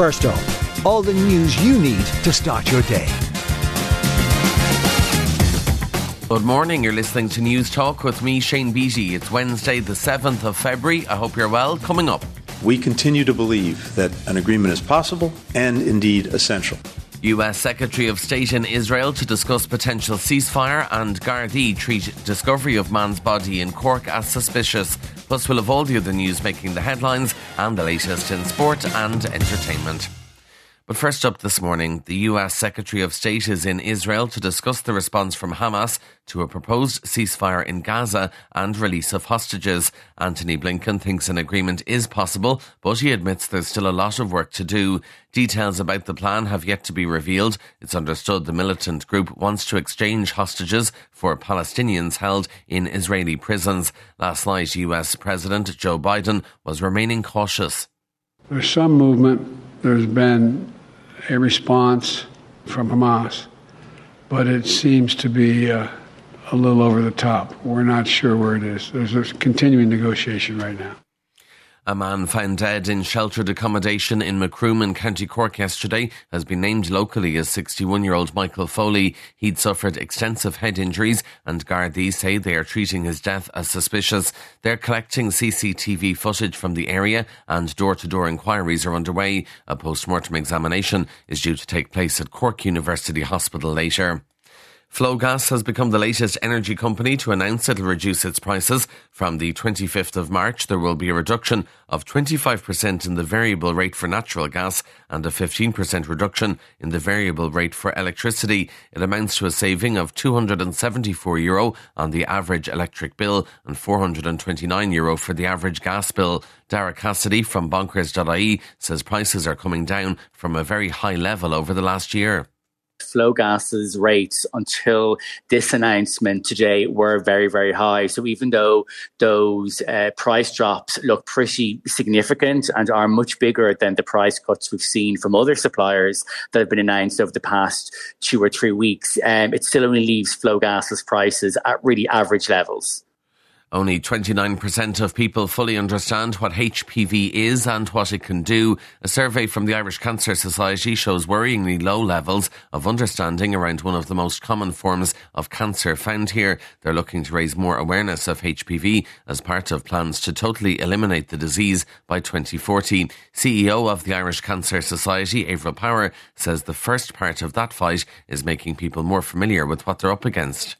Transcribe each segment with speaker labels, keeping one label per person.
Speaker 1: First up, all the news you need to start your day.
Speaker 2: Good morning. You're listening to Newstalk with me, Shane Beatty. It's Wednesday, the 7th of February. I hope you're well. Coming up.
Speaker 3: We continue to believe that an agreement is possible and indeed essential.
Speaker 2: US Secretary of State in Israel to discuss potential ceasefire and Gardaí treat discovery of man's body in Cork as suspicious. Plus, we'll have all the other news making the headlines and the latest in sport and entertainment. But first up this morning, the US Secretary of State is in Israel to discuss the response from Hamas to a proposed ceasefire in Gaza and release of hostages. Antony Blinken thinks an agreement is possible, but he admits there's still a lot of work to do. Details about the plan have yet to be revealed. It's understood the militant group wants to exchange hostages for Palestinians held in Israeli prisons. Last night, US President Joe Biden was remaining cautious.
Speaker 4: There's some movement. There's been a response from Hamas, but it seems to be uh, a little over the top. We're not sure where it is. There's a continuing negotiation right now.
Speaker 2: A man found dead in sheltered accommodation in Macroom in County Cork yesterday has been named locally as 61 year old Michael Foley. He'd suffered extensive head injuries and Gardaí say they are treating his death as suspicious. They're collecting CCTV footage from the area and door to door inquiries are underway. A post mortem examination is due to take place at Cork University Hospital later. Flogas has become the latest energy company to announce it'll reduce its prices. From the 25th of March, there will be a reduction of 25% in the variable rate for natural gas and a 15% reduction in the variable rate for electricity. It amounts to a saving of 274 euro on the average electric bill and 429 euro for the average gas bill. Daragh Cassidy from bonkers.ie says prices are coming down from a very high level over the last year.
Speaker 5: Flogas's rates until this announcement today were very, very high. So even though those uh, price drops look pretty significant and are much bigger than the price cuts we've seen from other suppliers that have been announced over the past two or three weeks, um, it still only leaves Flogas's prices at really average levels.
Speaker 2: Only 29% of people fully understand what HPV is and what it can do. A survey from the Irish Cancer Society shows worryingly low levels of understanding around one of the most common forms of cancer found here. They're looking to raise more awareness of HPV as part of plans to totally eliminate the disease by 2040. CEO of the Irish Cancer Society, Avril Power, says the first part of that fight is making people more familiar with what they're up against.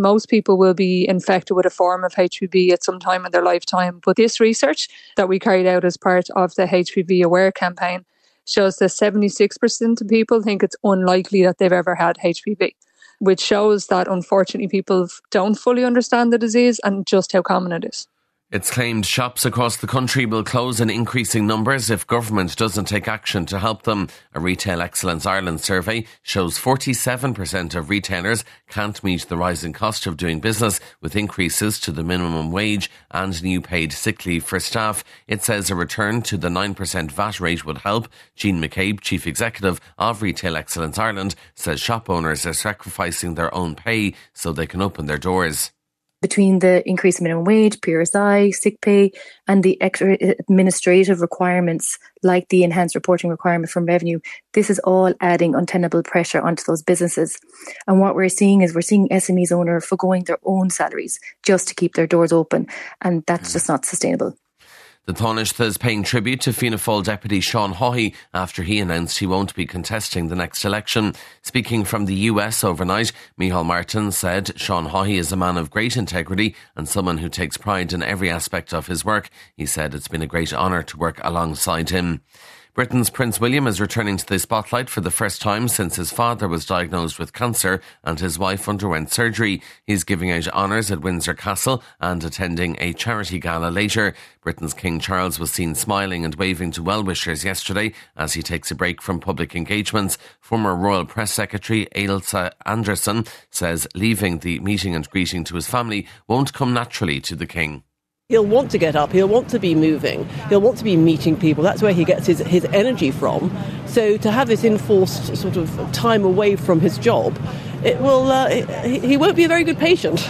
Speaker 6: Most people will be infected with a form of HPV at some time in their lifetime. But this research that we carried out as part of the HPV Aware campaign shows that 76% of people think it's unlikely that they've ever had HPV, which shows that unfortunately people don't fully understand the disease and just how common it is.
Speaker 2: It's claimed shops across the country will close in increasing numbers if government doesn't take action to help them. A Retail Excellence Ireland survey shows 47% of retailers can't meet the rising cost of doing business with increases to the minimum wage and new paid sick leave for staff. It says a return to the 9% VAT rate would help. Jean McCabe, Chief Executive of Retail Excellence Ireland, says shop owners are sacrificing their own pay so they can open their doors
Speaker 7: between the increased minimum wage, PRSI, sick pay, and the extra administrative requirements like the enhanced reporting requirement from revenue, this is all adding untenable pressure onto those businesses. And what we're seeing is we're seeing SMEs owner foregoing their own salaries just to keep their doors open. And that's mm. just not sustainable.
Speaker 2: The Taoiseach is paying tribute to Fianna Fáil deputy Sean Haughey after he announced he won't be contesting the next election. Speaking from the US overnight, Micheál Martin said Sean Haughey is a man of great integrity and someone who takes pride in every aspect of his work. He said it's been a great honour to work alongside him. Britain's Prince William is returning to the spotlight for the first time since his father was diagnosed with cancer and his wife underwent surgery. He's giving out honours at Windsor Castle and attending a charity gala later. Britain's King Charles was seen smiling and waving to well wishers yesterday as he takes a break from public engagements. Former Royal Press Secretary Ailsa Anderson says leaving the meeting and greeting to his family won't come naturally to the King.
Speaker 8: He'll want to get up, he'll want to be moving, he'll want to be meeting people. That's where he gets his, his energy from. So to have this enforced sort of time away from his job, it will, uh, he won't be a very good patient.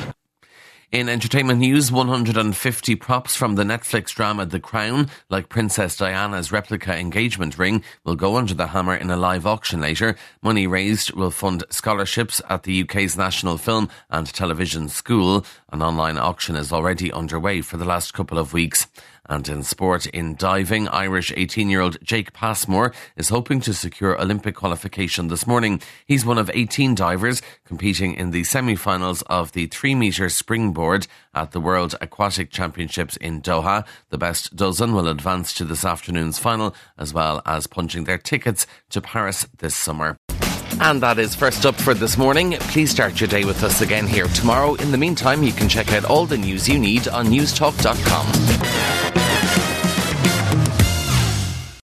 Speaker 2: In entertainment news, 150 props from the Netflix drama The Crown, like Princess Diana's replica engagement ring, will go under the hammer in a live auction later. Money raised will fund scholarships at the UK's National Film and Television School. An online auction is already underway for the last couple of weeks. And in sport, in diving, Irish 18 year old Jake Passmore is hoping to secure Olympic qualification this morning. He's one of 18 divers competing in the semi finals of the 3 metre springboard at the World Aquatic Championships in Doha. The best dozen will advance to this afternoon's final, as well as punching their tickets to Paris this summer. And that is first up for this morning. Please start your day with us again here tomorrow. In the meantime, you can check out all the news you need on newstalk.com.